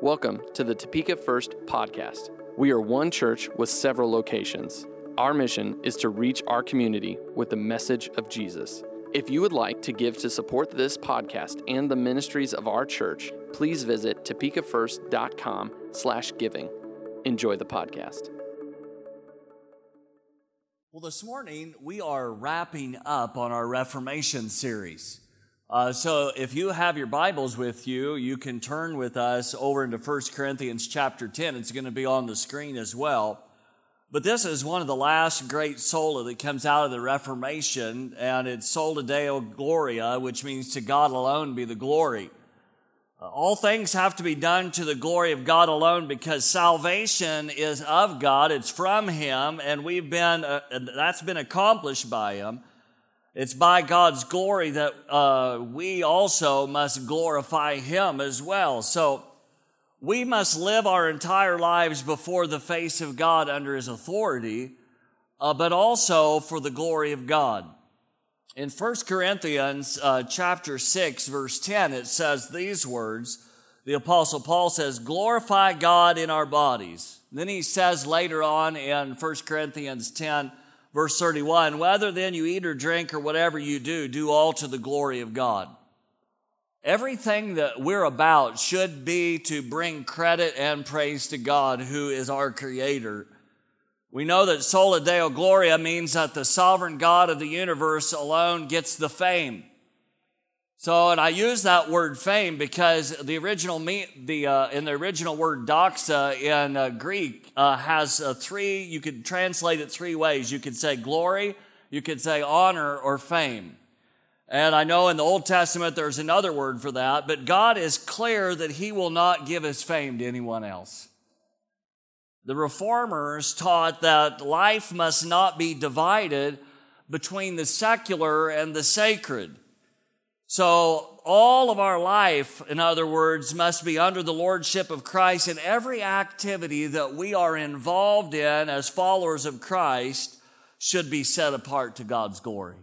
Welcome to the Topeka First podcast. We are one church with several locations. Our mission is to reach our community with the message of Jesus. If you would like to give to support this podcast and the ministries of our church, please visit topekafirst.com slash giving. Enjoy the podcast. Well, this morning we are wrapping up on our Reformation series. Uh, so if you have your Bibles with you, you can turn with us over into 1 Corinthians chapter 10. It's going to be on the screen as well. But this is one of the last great sola that comes out of the Reformation, and it's sola deo gloria, which means to God alone be the glory. Uh, all things have to be done to the glory of God alone because salvation is of God. It's from Him, and we've been, uh, that's been accomplished by Him. It's by God's glory that uh, we also must glorify Him as well. So we must live our entire lives before the face of God under His authority, uh, but also for the glory of God. In 1 Corinthians uh, chapter 6, verse 10, it says these words. The Apostle Paul says, Glorify God in our bodies. Then he says later on in 1 Corinthians 10, Verse 31 Whether then you eat or drink or whatever you do, do all to the glory of God. Everything that we're about should be to bring credit and praise to God, who is our Creator. We know that sola deo gloria means that the sovereign God of the universe alone gets the fame. So, and I use that word fame because the original the uh, in the original word doxa in uh, Greek uh, has uh, three. You could translate it three ways. You could say glory, you could say honor, or fame. And I know in the Old Testament there's another word for that, but God is clear that He will not give His fame to anyone else. The reformers taught that life must not be divided between the secular and the sacred. So all of our life, in other words, must be under the lordship of Christ and every activity that we are involved in as followers of Christ should be set apart to God's glory.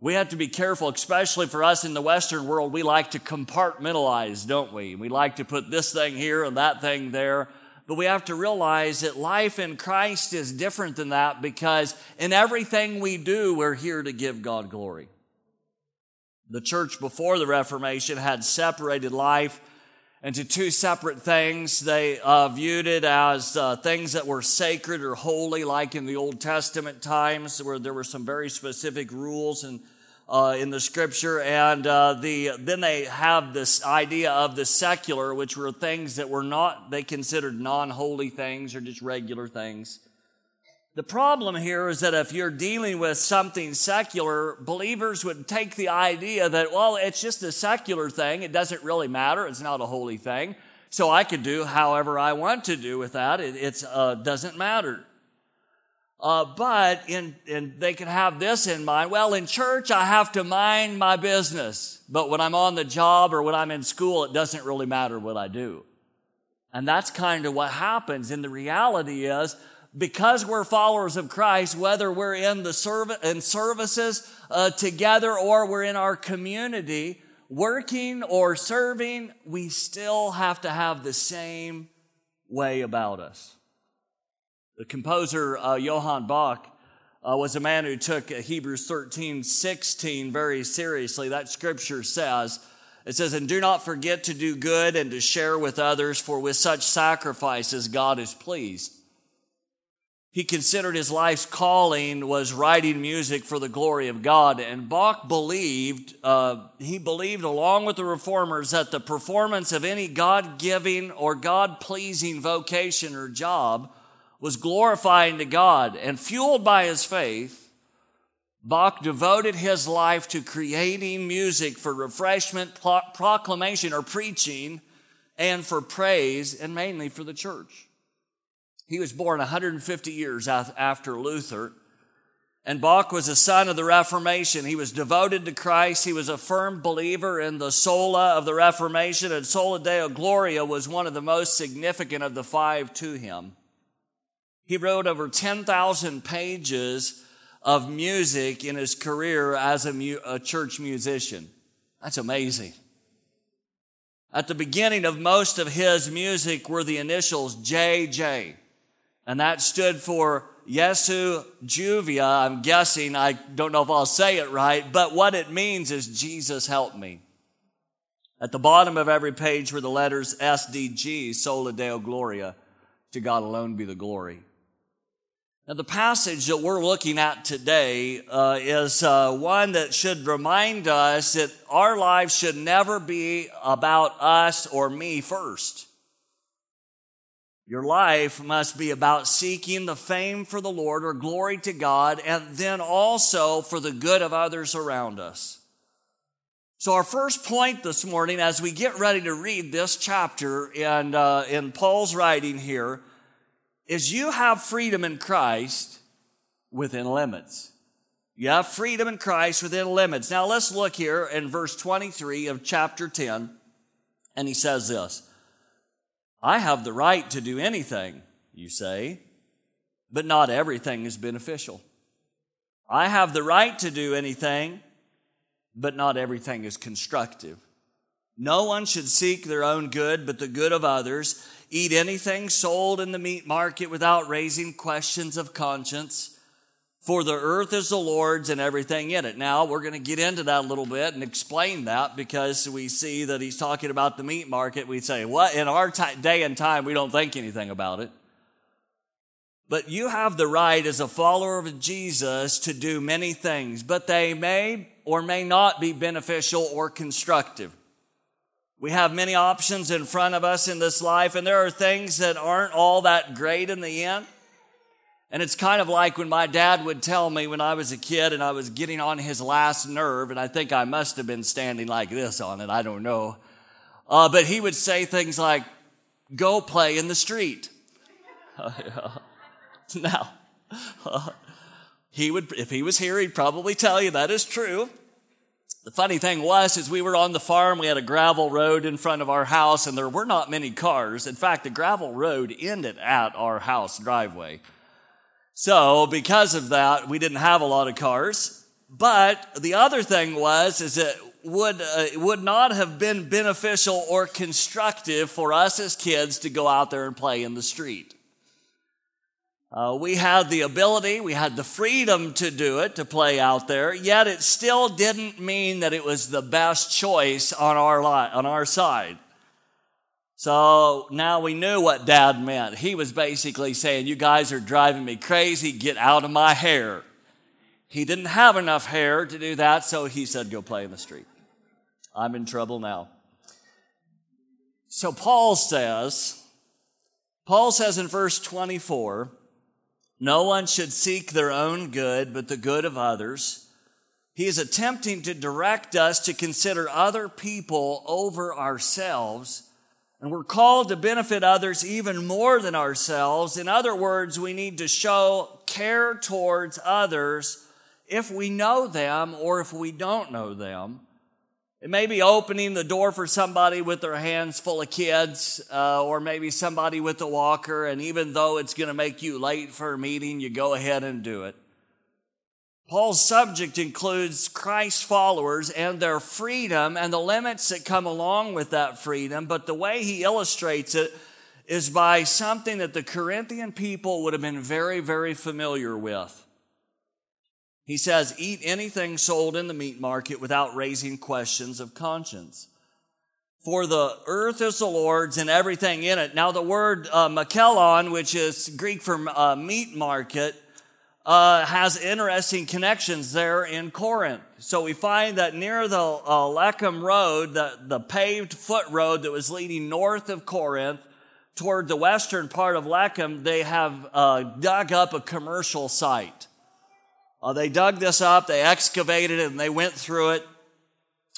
We have to be careful, especially for us in the Western world. We like to compartmentalize, don't we? We like to put this thing here and that thing there. But we have to realize that life in Christ is different than that because in everything we do, we're here to give God glory. The church before the Reformation had separated life into two separate things. They uh, viewed it as uh, things that were sacred or holy, like in the Old Testament times, where there were some very specific rules and uh, in the scripture, and uh, the then they have this idea of the secular, which were things that were not they considered non-holy things or just regular things. The problem here is that if you're dealing with something secular, believers would take the idea that, well, it's just a secular thing. It doesn't really matter. It's not a holy thing. So I could do however I want to do with that. It uh, doesn't matter. Uh, but in, in, they can have this in mind. Well, in church, I have to mind my business. But when I'm on the job or when I'm in school, it doesn't really matter what I do. And that's kind of what happens. And the reality is, because we're followers of Christ, whether we're in the service in services uh, together or we're in our community working or serving, we still have to have the same way about us. The composer uh, Johann Bach uh, was a man who took Hebrews 13, 16 very seriously. That scripture says, it says, and do not forget to do good and to share with others, for with such sacrifices God is pleased he considered his life's calling was writing music for the glory of God. And Bach believed, uh, he believed along with the reformers that the performance of any God giving or God pleasing vocation or job was glorifying to God. And fueled by his faith, Bach devoted his life to creating music for refreshment, pro- proclamation, or preaching, and for praise, and mainly for the church. He was born 150 years after Luther. And Bach was a son of the Reformation. He was devoted to Christ. He was a firm believer in the sola of the Reformation, and sola deo gloria was one of the most significant of the five to him. He wrote over 10,000 pages of music in his career as a, mu- a church musician. That's amazing. At the beginning of most of his music were the initials JJ, and that stood for Jesu Juvia. I'm guessing, I don't know if I'll say it right, but what it means is Jesus help me. At the bottom of every page were the letters SDG, Sola Deo Gloria. To God alone be the glory. Now, the passage that we're looking at today uh, is uh, one that should remind us that our lives should never be about us or me first. Your life must be about seeking the fame for the Lord or glory to God, and then also for the good of others around us. So, our first point this morning, as we get ready to read this chapter in, uh, in Paul's writing here, is you have freedom in Christ within limits. You have freedom in Christ within limits. Now, let's look here in verse 23 of chapter 10, and he says this I have the right to do anything, you say, but not everything is beneficial. I have the right to do anything but not everything is constructive. No one should seek their own good, but the good of others. Eat anything sold in the meat market without raising questions of conscience. For the earth is the Lord's and everything in it. Now, we're going to get into that a little bit and explain that because we see that he's talking about the meat market. We say, what? In our t- day and time, we don't think anything about it. But you have the right as a follower of Jesus to do many things, but they may or may not be beneficial or constructive. We have many options in front of us in this life, and there are things that aren't all that great in the end. And it's kind of like when my dad would tell me when I was a kid and I was getting on his last nerve, and I think I must have been standing like this on it, I don't know. Uh, but he would say things like, go play in the street. now, uh, he would, if he was here, he'd probably tell you that is true. The funny thing was, is we were on the farm, we had a gravel road in front of our house, and there were not many cars. In fact, the gravel road ended at our house driveway. So, because of that, we didn't have a lot of cars. But the other thing was, is it would, uh, would not have been beneficial or constructive for us as kids to go out there and play in the street. Uh, we had the ability, we had the freedom to do it, to play out there, yet it still didn't mean that it was the best choice on our, li- on our side. So now we knew what dad meant. He was basically saying, You guys are driving me crazy, get out of my hair. He didn't have enough hair to do that, so he said, Go play in the street. I'm in trouble now. So Paul says, Paul says in verse 24, no one should seek their own good, but the good of others. He is attempting to direct us to consider other people over ourselves. And we're called to benefit others even more than ourselves. In other words, we need to show care towards others if we know them or if we don't know them. It may be opening the door for somebody with their hands full of kids, uh, or maybe somebody with a walker, and even though it's going to make you late for a meeting, you go ahead and do it. Paul's subject includes Christ followers and their freedom and the limits that come along with that freedom, but the way he illustrates it is by something that the Corinthian people would have been very, very familiar with. He says, eat anything sold in the meat market without raising questions of conscience. For the earth is the Lord's and everything in it. Now, the word uh, makellon, which is Greek for uh, meat market, uh, has interesting connections there in Corinth. So we find that near the uh, Road, the, the paved foot road that was leading north of Corinth, toward the western part of Lechaeum, they have uh, dug up a commercial site. Uh, they dug this up, they excavated it, and they went through it.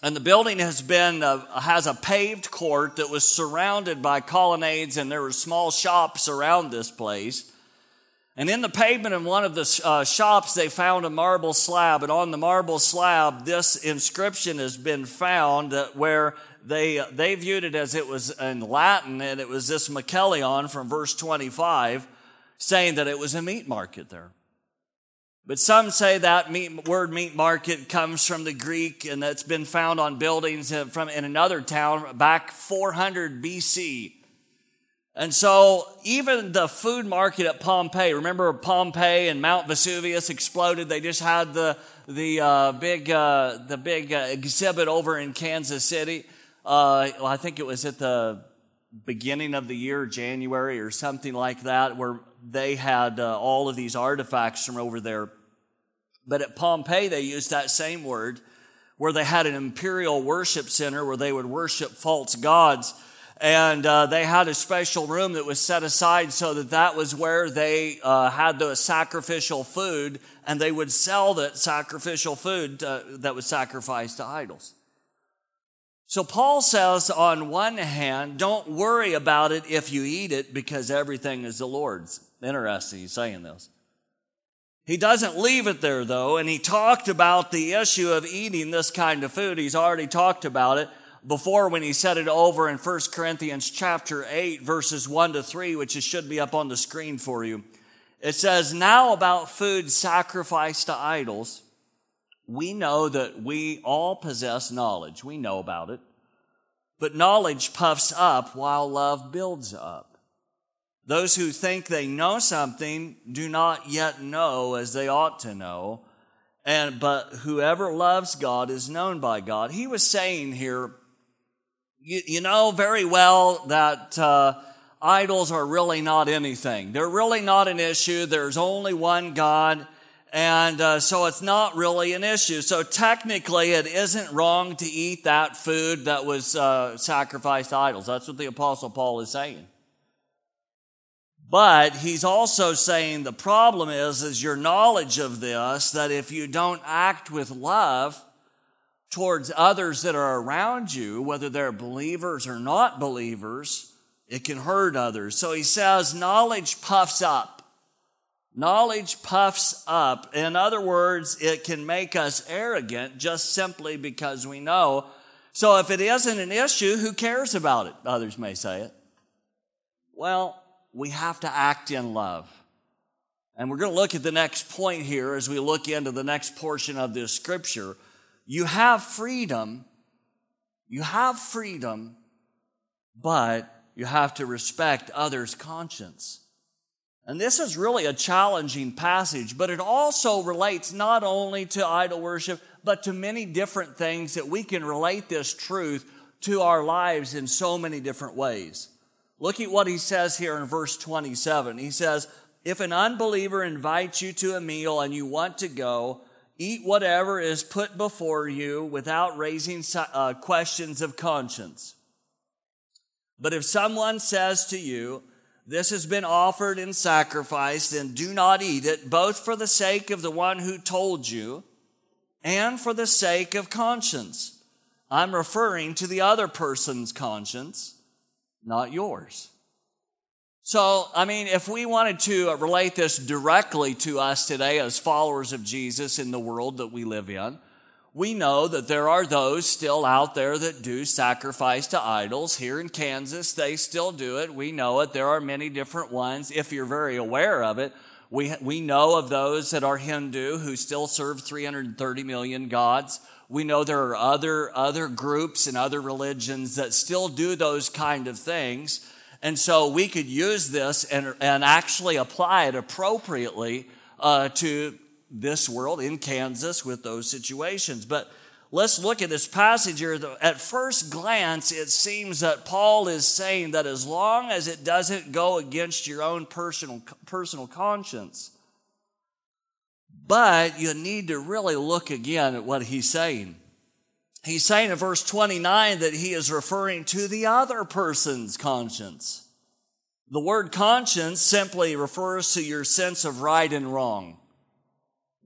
And the building has been uh, has a paved court that was surrounded by colonnades, and there were small shops around this place. And in the pavement of one of the uh, shops, they found a marble slab, and on the marble slab, this inscription has been found where they they viewed it as it was in Latin, and it was this Makelion from verse 25, saying that it was a meat market there. But some say that meat, word meat market comes from the Greek and that's been found on buildings from in another town back 400 BC. And so even the food market at Pompeii, remember Pompeii and Mount Vesuvius exploded. They just had the the uh, big uh, the big uh, exhibit over in Kansas City. Uh, well, I think it was at the beginning of the year, January or something like that, where they had uh, all of these artifacts from over there. But at Pompeii, they used that same word, where they had an imperial worship center where they would worship false gods. And uh, they had a special room that was set aside so that that was where they uh, had the sacrificial food, and they would sell that sacrificial food uh, that was sacrificed to idols. So Paul says, on one hand, don't worry about it if you eat it because everything is the Lord's. Interesting, he's saying this. He doesn't leave it there though, and he talked about the issue of eating this kind of food. He's already talked about it before when he said it over in 1 Corinthians chapter 8 verses 1 to 3, which should be up on the screen for you. It says, now about food sacrificed to idols we know that we all possess knowledge. We know about it. But knowledge puffs up while love builds up. Those who think they know something do not yet know as they ought to know. And, but whoever loves God is known by God. He was saying here, you, you know very well that, uh, idols are really not anything. They're really not an issue. There's only one God. And uh, so it's not really an issue. So technically, it isn't wrong to eat that food that was uh, sacrificed to idols. That's what the Apostle Paul is saying. But he's also saying the problem is, is your knowledge of this, that if you don't act with love towards others that are around you, whether they're believers or not believers, it can hurt others. So he says knowledge puffs up. Knowledge puffs up. In other words, it can make us arrogant just simply because we know. So if it isn't an issue, who cares about it? Others may say it. Well, we have to act in love. And we're going to look at the next point here as we look into the next portion of this scripture. You have freedom. You have freedom, but you have to respect others' conscience. And this is really a challenging passage, but it also relates not only to idol worship, but to many different things that we can relate this truth to our lives in so many different ways. Look at what he says here in verse 27. He says, If an unbeliever invites you to a meal and you want to go, eat whatever is put before you without raising uh, questions of conscience. But if someone says to you, this has been offered in sacrifice, then do not eat it, both for the sake of the one who told you and for the sake of conscience. I'm referring to the other person's conscience, not yours. So, I mean, if we wanted to uh, relate this directly to us today as followers of Jesus in the world that we live in, we know that there are those still out there that do sacrifice to idols. Here in Kansas, they still do it. We know it. There are many different ones. If you're very aware of it, we, we know of those that are Hindu who still serve 330 million gods. We know there are other, other groups and other religions that still do those kind of things. And so we could use this and, and actually apply it appropriately uh, to this world in Kansas with those situations. But let's look at this passage here. At first glance, it seems that Paul is saying that as long as it doesn't go against your own personal, personal conscience, but you need to really look again at what he's saying. He's saying in verse 29 that he is referring to the other person's conscience. The word conscience simply refers to your sense of right and wrong.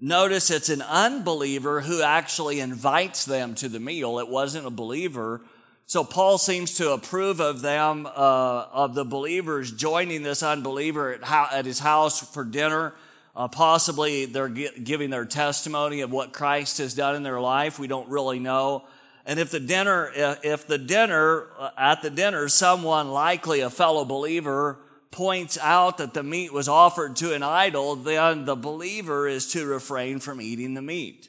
Notice it's an unbeliever who actually invites them to the meal. It wasn't a believer. So Paul seems to approve of them, uh, of the believers joining this unbeliever at, ho- at his house for dinner. Uh, possibly they're giving their testimony of what Christ has done in their life. We don't really know. And if the dinner, if the dinner, uh, at the dinner, someone likely a fellow believer points out that the meat was offered to an idol, then the believer is to refrain from eating the meat.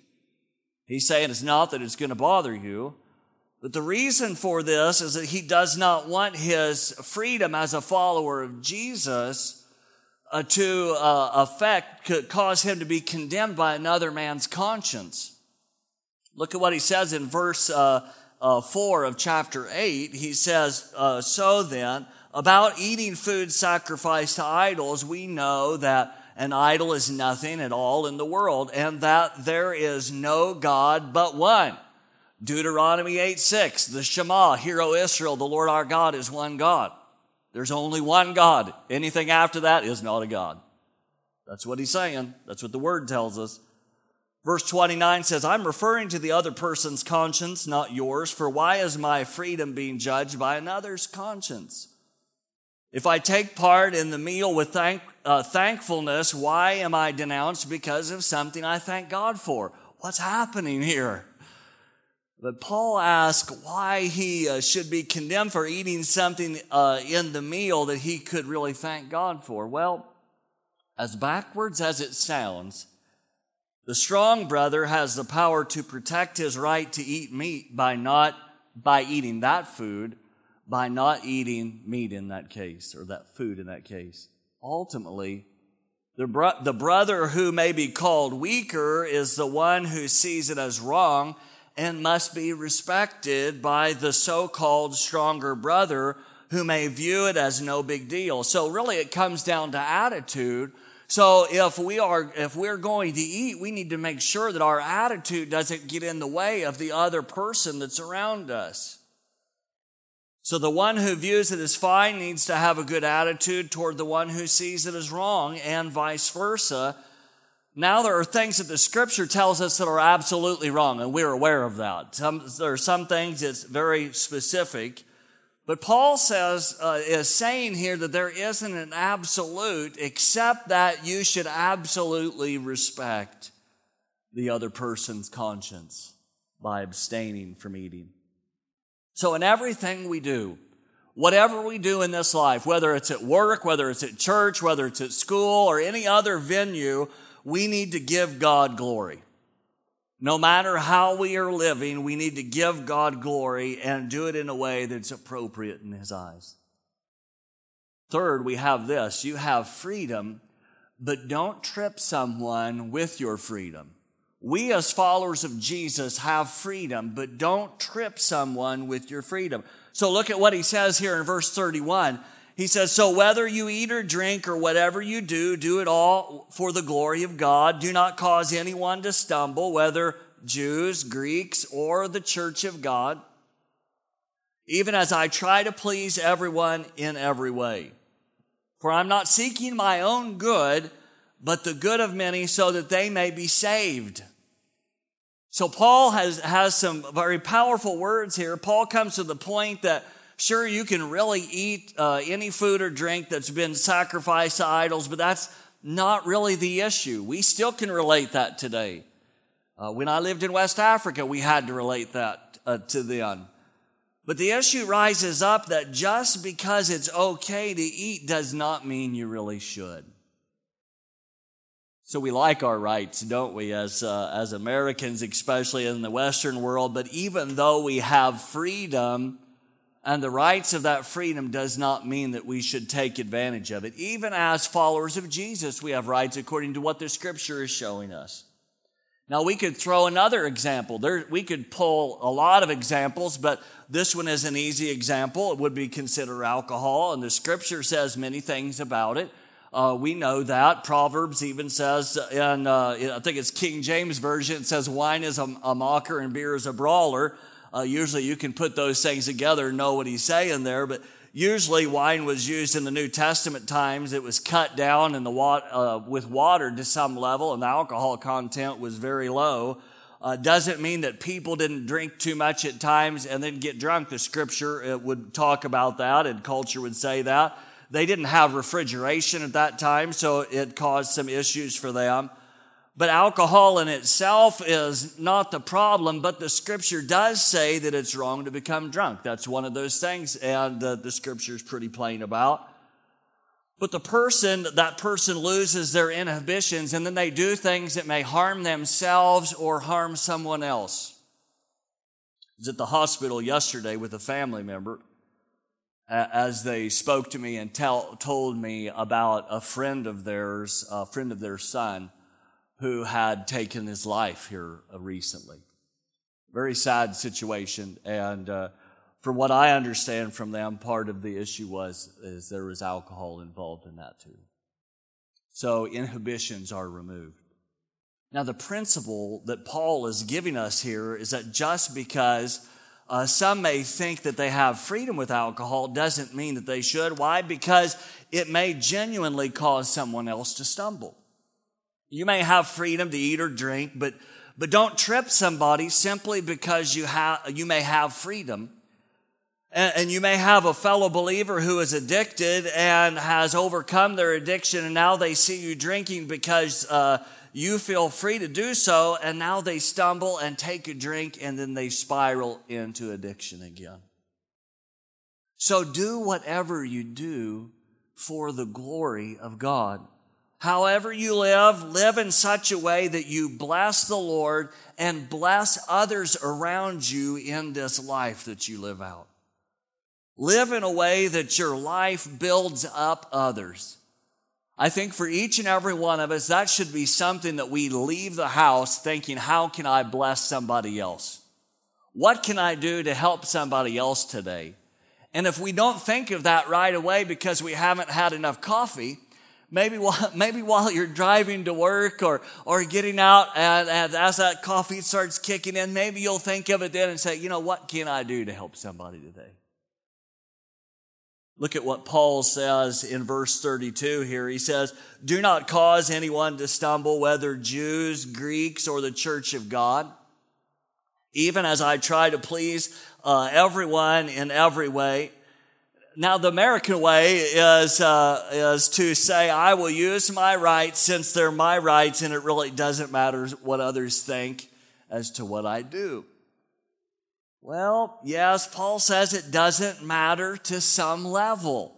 He's saying it's not that it's going to bother you, but the reason for this is that he does not want his freedom as a follower of Jesus uh, to uh, affect, could cause him to be condemned by another man's conscience. Look at what he says in verse uh, uh 4 of chapter 8. He says, uh, So then, about eating food sacrificed to idols, we know that an idol is nothing at all in the world and that there is no God but one. Deuteronomy 8 6, the Shema, Hear, O Israel, the Lord our God is one God. There's only one God. Anything after that is not a God. That's what he's saying. That's what the word tells us. Verse 29 says, I'm referring to the other person's conscience, not yours, for why is my freedom being judged by another's conscience? If I take part in the meal with thank, uh, thankfulness, why am I denounced because of something I thank God for? What's happening here? But Paul asks why he uh, should be condemned for eating something uh, in the meal that he could really thank God for. Well, as backwards as it sounds, the strong brother has the power to protect his right to eat meat by not by eating that food by not eating meat in that case or that food in that case. Ultimately, the, bro- the brother who may be called weaker is the one who sees it as wrong and must be respected by the so-called stronger brother who may view it as no big deal. So really it comes down to attitude. So if we are, if we're going to eat, we need to make sure that our attitude doesn't get in the way of the other person that's around us. So the one who views it as fine needs to have a good attitude toward the one who sees it as wrong and vice versa. Now there are things that the scripture tells us that are absolutely wrong and we're aware of that. Some, there are some things that's very specific. But Paul says, uh, is saying here that there isn't an absolute except that you should absolutely respect the other person's conscience by abstaining from eating. So in everything we do, whatever we do in this life, whether it's at work, whether it's at church, whether it's at school or any other venue, we need to give God glory. No matter how we are living, we need to give God glory and do it in a way that's appropriate in His eyes. Third, we have this. You have freedom, but don't trip someone with your freedom. We, as followers of Jesus, have freedom, but don't trip someone with your freedom. So look at what he says here in verse 31. He says, So whether you eat or drink or whatever you do, do it all for the glory of God. Do not cause anyone to stumble, whether Jews, Greeks, or the church of God, even as I try to please everyone in every way. For I'm not seeking my own good, but the good of many so that they may be saved. So Paul has, has some very powerful words here. Paul comes to the point that sure, you can really eat uh, any food or drink that's been sacrificed to idols, but that's not really the issue. We still can relate that today. Uh, when I lived in West Africa, we had to relate that uh, to them. But the issue rises up that just because it's okay to eat does not mean you really should. So we like our rights, don't we, as, uh, as Americans, especially in the Western world. But even though we have freedom, and the rights of that freedom does not mean that we should take advantage of it. Even as followers of Jesus, we have rights according to what the scripture is showing us. Now, we could throw another example. There, we could pull a lot of examples, but this one is an easy example. It would be considered alcohol, and the scripture says many things about it. Uh, we know that. Proverbs even says, and uh, I think it's King James Version, it says, wine is a, a mocker and beer is a brawler. Uh, usually you can put those things together and know what he's saying there, but usually wine was used in the New Testament times. It was cut down in the uh, with water to some level, and the alcohol content was very low. Uh, doesn't mean that people didn't drink too much at times and then get drunk. The scripture would talk about that, and culture would say that. They didn't have refrigeration at that time, so it caused some issues for them. But alcohol in itself is not the problem, but the scripture does say that it's wrong to become drunk. That's one of those things, and uh, the scripture is pretty plain about. But the person, that person loses their inhibitions and then they do things that may harm themselves or harm someone else. I was at the hospital yesterday with a family member as they spoke to me and tell, told me about a friend of theirs, a friend of their son, who had taken his life here uh, recently. Very sad situation. And uh, from what I understand from them, part of the issue was is there was alcohol involved in that too. So inhibitions are removed. Now, the principle that Paul is giving us here is that just because uh, some may think that they have freedom with alcohol doesn't mean that they should. Why? Because it may genuinely cause someone else to stumble. You may have freedom to eat or drink, but, but don't trip somebody simply because you have, you may have freedom. And, and you may have a fellow believer who is addicted and has overcome their addiction and now they see you drinking because, uh, you feel free to do so, and now they stumble and take a drink and then they spiral into addiction again. So do whatever you do for the glory of God. However you live, live in such a way that you bless the Lord and bless others around you in this life that you live out. Live in a way that your life builds up others. I think for each and every one of us, that should be something that we leave the house thinking, how can I bless somebody else? What can I do to help somebody else today? And if we don't think of that right away because we haven't had enough coffee, Maybe while, maybe while you're driving to work or, or getting out and, and as that coffee starts kicking in, maybe you'll think of it then and say, you know, what can I do to help somebody today? Look at what Paul says in verse 32 here. He says, Do not cause anyone to stumble, whether Jews, Greeks, or the church of God. Even as I try to please uh, everyone in every way, now, the American way is, uh, is to say, I will use my rights since they're my rights, and it really doesn't matter what others think as to what I do. Well, yes, Paul says it doesn't matter to some level.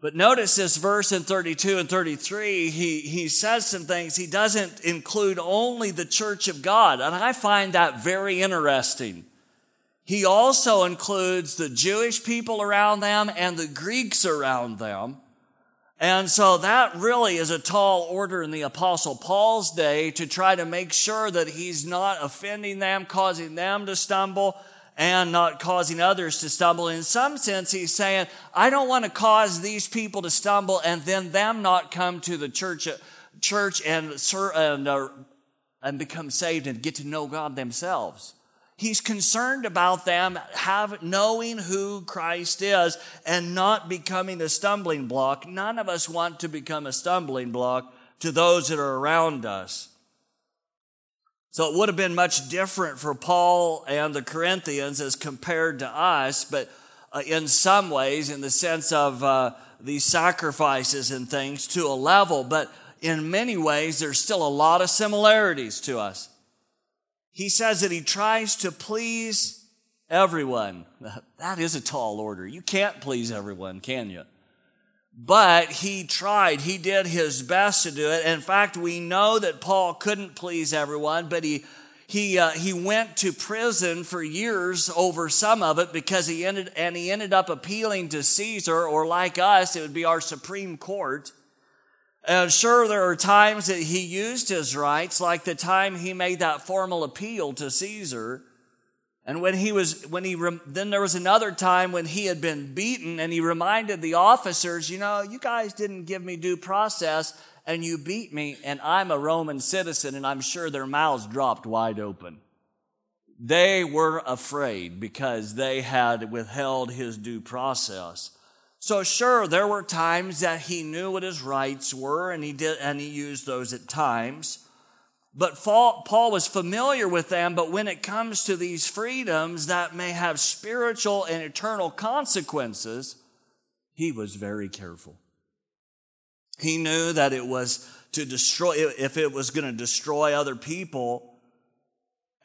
But notice this verse in 32 and 33, he, he says some things. He doesn't include only the church of God. And I find that very interesting. He also includes the Jewish people around them and the Greeks around them. And so that really is a tall order in the apostle Paul's day to try to make sure that he's not offending them, causing them to stumble and not causing others to stumble. In some sense, he's saying, I don't want to cause these people to stumble and then them not come to the church, church and, and, uh, and become saved and get to know God themselves. He's concerned about them have, knowing who Christ is and not becoming a stumbling block. None of us want to become a stumbling block to those that are around us. So it would have been much different for Paul and the Corinthians as compared to us, but uh, in some ways, in the sense of uh, these sacrifices and things to a level, but in many ways, there's still a lot of similarities to us he says that he tries to please everyone. That is a tall order. You can't please everyone, can you? But he tried. He did his best to do it. In fact, we know that Paul couldn't please everyone, but he he uh, he went to prison for years over some of it because he ended and he ended up appealing to Caesar, or like us, it would be our Supreme Court. And sure, there are times that he used his rights, like the time he made that formal appeal to Caesar. And when he was, when he, then there was another time when he had been beaten and he reminded the officers, you know, you guys didn't give me due process and you beat me and I'm a Roman citizen and I'm sure their mouths dropped wide open. They were afraid because they had withheld his due process. So sure, there were times that he knew what his rights were and he did, and he used those at times. But Paul was familiar with them, but when it comes to these freedoms that may have spiritual and eternal consequences, he was very careful. He knew that it was to destroy, if it was going to destroy other people,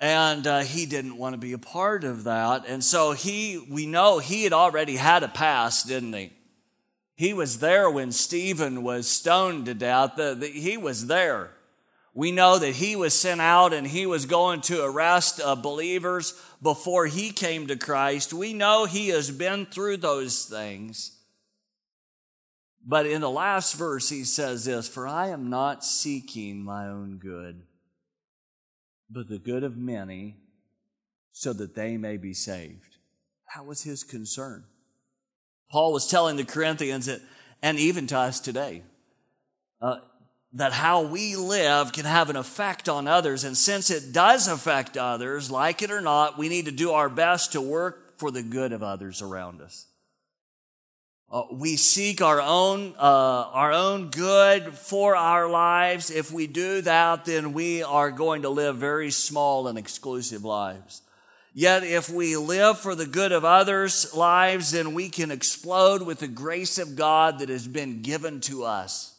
and uh, he didn't want to be a part of that. And so he, we know he had already had a past, didn't he? He was there when Stephen was stoned to death. The, the, he was there. We know that he was sent out and he was going to arrest uh, believers before he came to Christ. We know he has been through those things. But in the last verse, he says this For I am not seeking my own good, but the good of many, so that they may be saved. That was his concern. Paul was telling the Corinthians that, and even to us today, uh, that how we live can have an effect on others. And since it does affect others, like it or not, we need to do our best to work for the good of others around us. Uh, we seek our own, uh, our own good for our lives. If we do that, then we are going to live very small and exclusive lives. Yet if we live for the good of others' lives, then we can explode with the grace of God that has been given to us.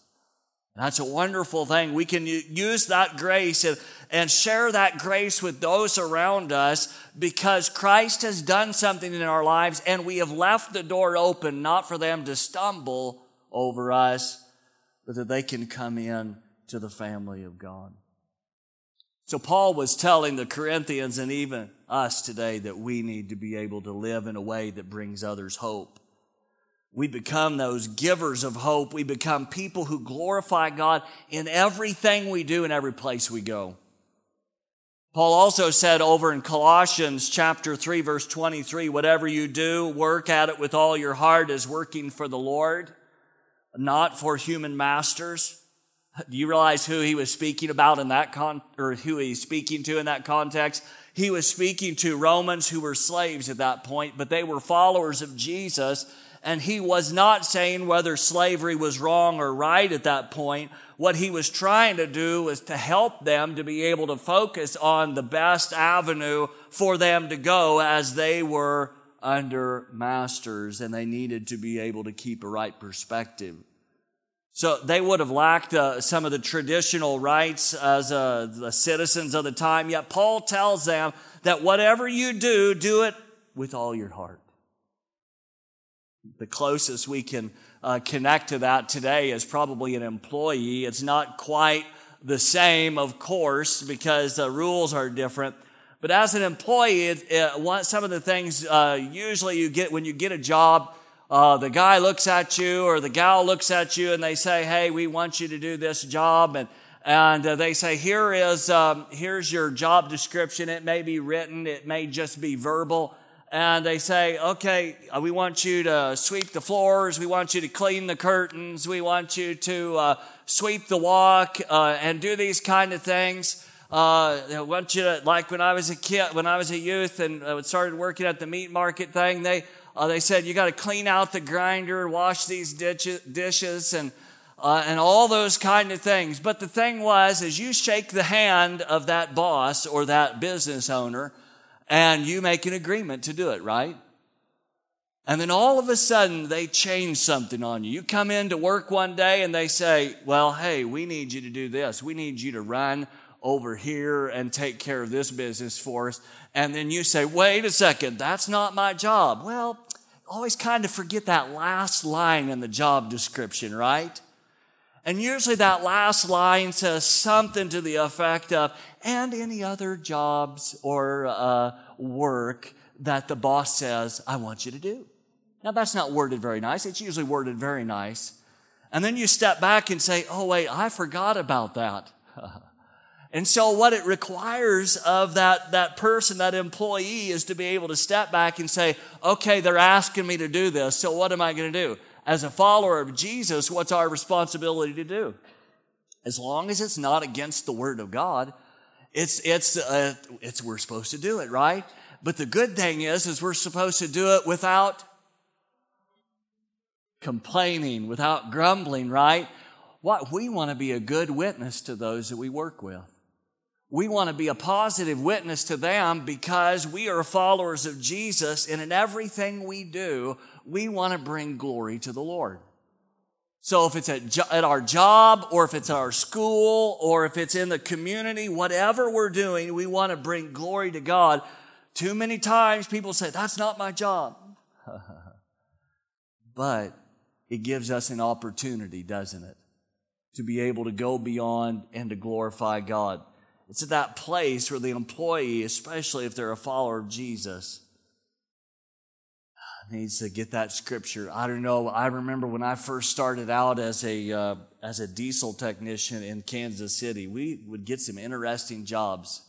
That's a wonderful thing. We can use that grace and share that grace with those around us because Christ has done something in our lives and we have left the door open not for them to stumble over us, but that they can come in to the family of God. So Paul was telling the Corinthians and even us today that we need to be able to live in a way that brings others hope. We become those givers of hope. We become people who glorify God in everything we do and every place we go. Paul also said over in Colossians chapter 3 verse 23, whatever you do, work at it with all your heart as working for the Lord, not for human masters. Do you realize who he was speaking about in that con, or who he's speaking to in that context? He was speaking to Romans who were slaves at that point, but they were followers of Jesus and he was not saying whether slavery was wrong or right at that point. What he was trying to do was to help them to be able to focus on the best avenue for them to go as they were under masters and they needed to be able to keep a right perspective. So they would have lacked uh, some of the traditional rights as uh, the citizens of the time. Yet Paul tells them that whatever you do, do it with all your heart. The closest we can uh, connect to that today is probably an employee. It's not quite the same, of course, because the rules are different. But as an employee, it, it, some of the things uh, usually you get when you get a job, uh, the guy looks at you or the gal looks at you and they say, "Hey, we want you to do this job," and and uh, they say, "Here is um, here's your job description. It may be written, it may just be verbal." And they say, okay, uh, we want you to sweep the floors, we want you to clean the curtains, we want you to uh, sweep the walk uh, and do these kind of things. Uh, I want you to, like when I was a kid, when I was a youth and I started working at the meat market thing, they, uh, they said, you got to clean out the grinder, wash these dishes and, uh, and all those kind of things. But the thing was, as you shake the hand of that boss or that business owner, and you make an agreement to do it, right? And then all of a sudden they change something on you. You come in to work one day and they say, well, hey, we need you to do this. We need you to run over here and take care of this business for us. And then you say, wait a second, that's not my job. Well, always kind of forget that last line in the job description, right? And usually that last line says something to the effect of, and any other jobs or uh, work that the boss says, I want you to do. Now that's not worded very nice. It's usually worded very nice. And then you step back and say, oh wait, I forgot about that. and so what it requires of that, that person, that employee is to be able to step back and say, okay, they're asking me to do this. So what am I going to do? as a follower of Jesus, what's our responsibility to do? As long as it's not against the Word of God, it's, it's, uh, it's, we're supposed to do it, right? But the good thing is, is we're supposed to do it without complaining, without grumbling, right? What, we want to be a good witness to those that we work with. We want to be a positive witness to them because we are followers of Jesus and in everything we do, we want to bring glory to the Lord. So if it's at, jo- at our job or if it's at our school or if it's in the community, whatever we're doing, we want to bring glory to God. Too many times people say, that's not my job. but it gives us an opportunity, doesn't it? To be able to go beyond and to glorify God. It's at that place where the employee, especially if they're a follower of Jesus, needs to get that scripture. I don't know. I remember when I first started out as a uh, as a diesel technician in Kansas City, we would get some interesting jobs.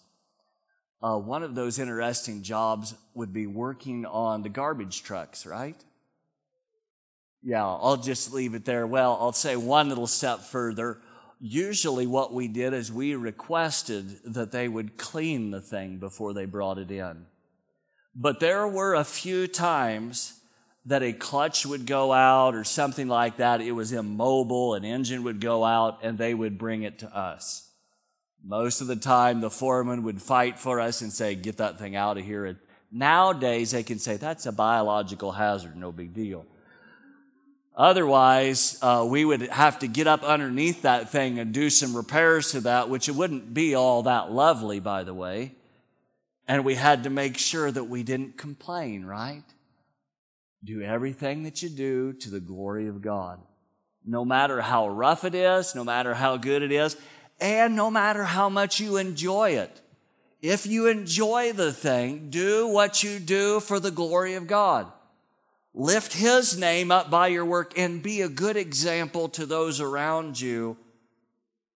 Uh, one of those interesting jobs would be working on the garbage trucks, right? Yeah, I'll just leave it there. Well, I'll say one little step further. Usually, what we did is we requested that they would clean the thing before they brought it in. But there were a few times that a clutch would go out or something like that. It was immobile, an engine would go out, and they would bring it to us. Most of the time, the foreman would fight for us and say, Get that thing out of here. And nowadays, they can say, That's a biological hazard, no big deal. Otherwise, uh, we would have to get up underneath that thing and do some repairs to that, which it wouldn't be all that lovely, by the way. And we had to make sure that we didn't complain, right? Do everything that you do to the glory of God. No matter how rough it is, no matter how good it is, and no matter how much you enjoy it. If you enjoy the thing, do what you do for the glory of God. Lift His name up by your work and be a good example to those around you.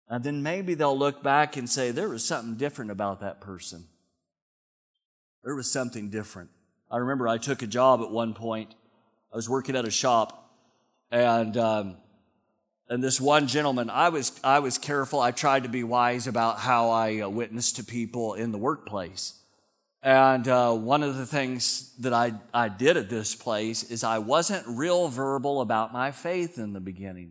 And then maybe they'll look back and say, there was something different about that person. There was something different. I remember I took a job at one point. I was working at a shop, and um, and this one gentleman, I was I was careful. I tried to be wise about how I uh, witnessed to people in the workplace. And uh, one of the things that I, I did at this place is I wasn't real verbal about my faith in the beginning.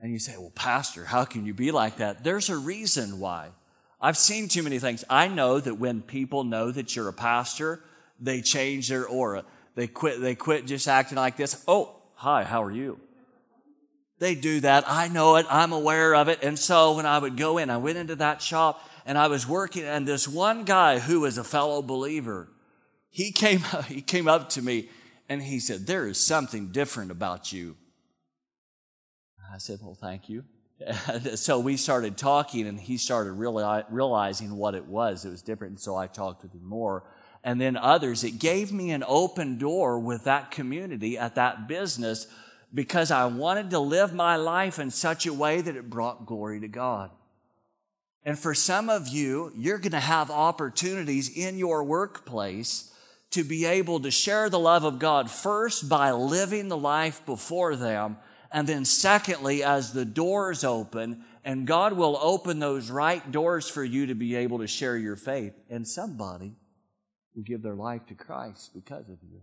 And you say, well, Pastor, how can you be like that? There's a reason why. I've seen too many things. I know that when people know that you're a pastor, they change their aura. They quit, they quit just acting like this. Oh, hi, how are you? They do that. I know it. I'm aware of it. And so when I would go in, I went into that shop and I was working and this one guy who was a fellow believer, he came, he came up to me and he said, there is something different about you. I said, well, thank you. so we started talking, and he started reali- realizing what it was. It was different, and so I talked with him more. And then others, it gave me an open door with that community at that business because I wanted to live my life in such a way that it brought glory to God. And for some of you, you're going to have opportunities in your workplace to be able to share the love of God first by living the life before them and then, secondly, as the doors open, and God will open those right doors for you to be able to share your faith, and somebody will give their life to Christ because of you.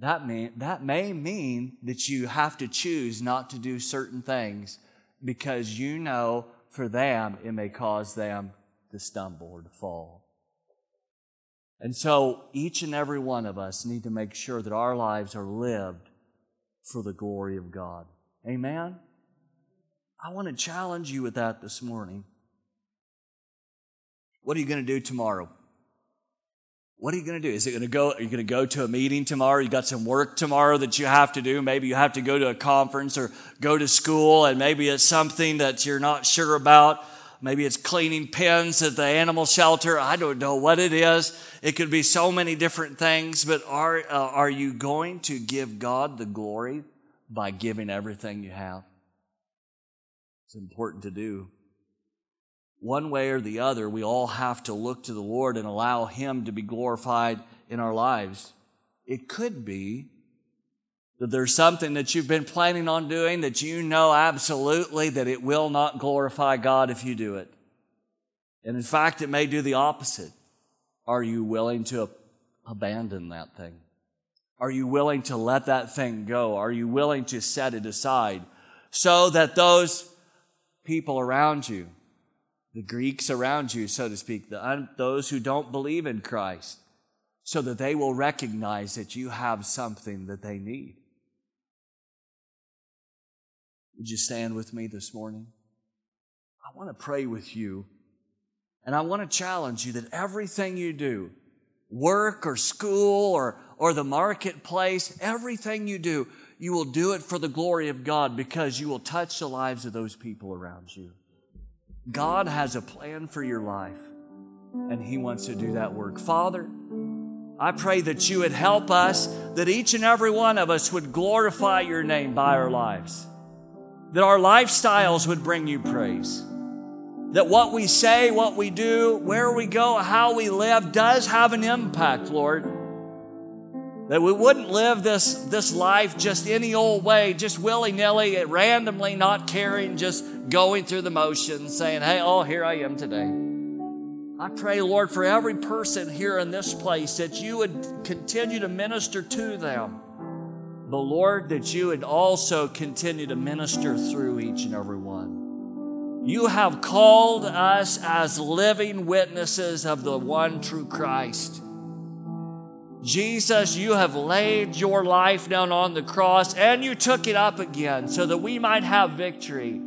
That may, that may mean that you have to choose not to do certain things because you know for them it may cause them to stumble or to fall. And so each and every one of us need to make sure that our lives are lived for the glory of God. Amen? I want to challenge you with that this morning. What are you going to do tomorrow? What are you going to do? Is it going to go? Are you going to go to a meeting tomorrow? You got some work tomorrow that you have to do. Maybe you have to go to a conference or go to school, and maybe it's something that you're not sure about. Maybe it's cleaning pens at the animal shelter. I don't know what it is. It could be so many different things, but are, uh, are you going to give God the glory by giving everything you have? It's important to do. One way or the other, we all have to look to the Lord and allow Him to be glorified in our lives. It could be that there's something that you've been planning on doing that you know absolutely that it will not glorify God if you do it. And in fact, it may do the opposite. Are you willing to abandon that thing? Are you willing to let that thing go? Are you willing to set it aside so that those people around you, the Greeks around you, so to speak, the, those who don't believe in Christ, so that they will recognize that you have something that they need? Would you stand with me this morning? I want to pray with you. And I want to challenge you that everything you do, work or school or, or the marketplace, everything you do, you will do it for the glory of God because you will touch the lives of those people around you. God has a plan for your life, and He wants to do that work. Father, I pray that you would help us, that each and every one of us would glorify your name by our lives, that our lifestyles would bring you praise, that what we say, what we do, where we go, how we live does have an impact, Lord. That we wouldn't live this, this life just any old way, just willy nilly, randomly, not caring, just going through the motions, saying, hey, oh, here I am today. I pray, Lord, for every person here in this place that you would continue to minister to them. But Lord, that you would also continue to minister through each and every one. You have called us as living witnesses of the one true Christ. Jesus, you have laid your life down on the cross and you took it up again so that we might have victory.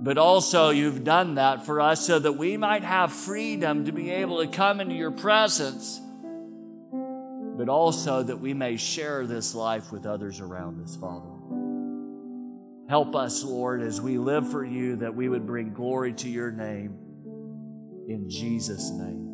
But also, you've done that for us so that we might have freedom to be able to come into your presence, but also that we may share this life with others around us, Father. Help us, Lord, as we live for you, that we would bring glory to your name. In Jesus' name.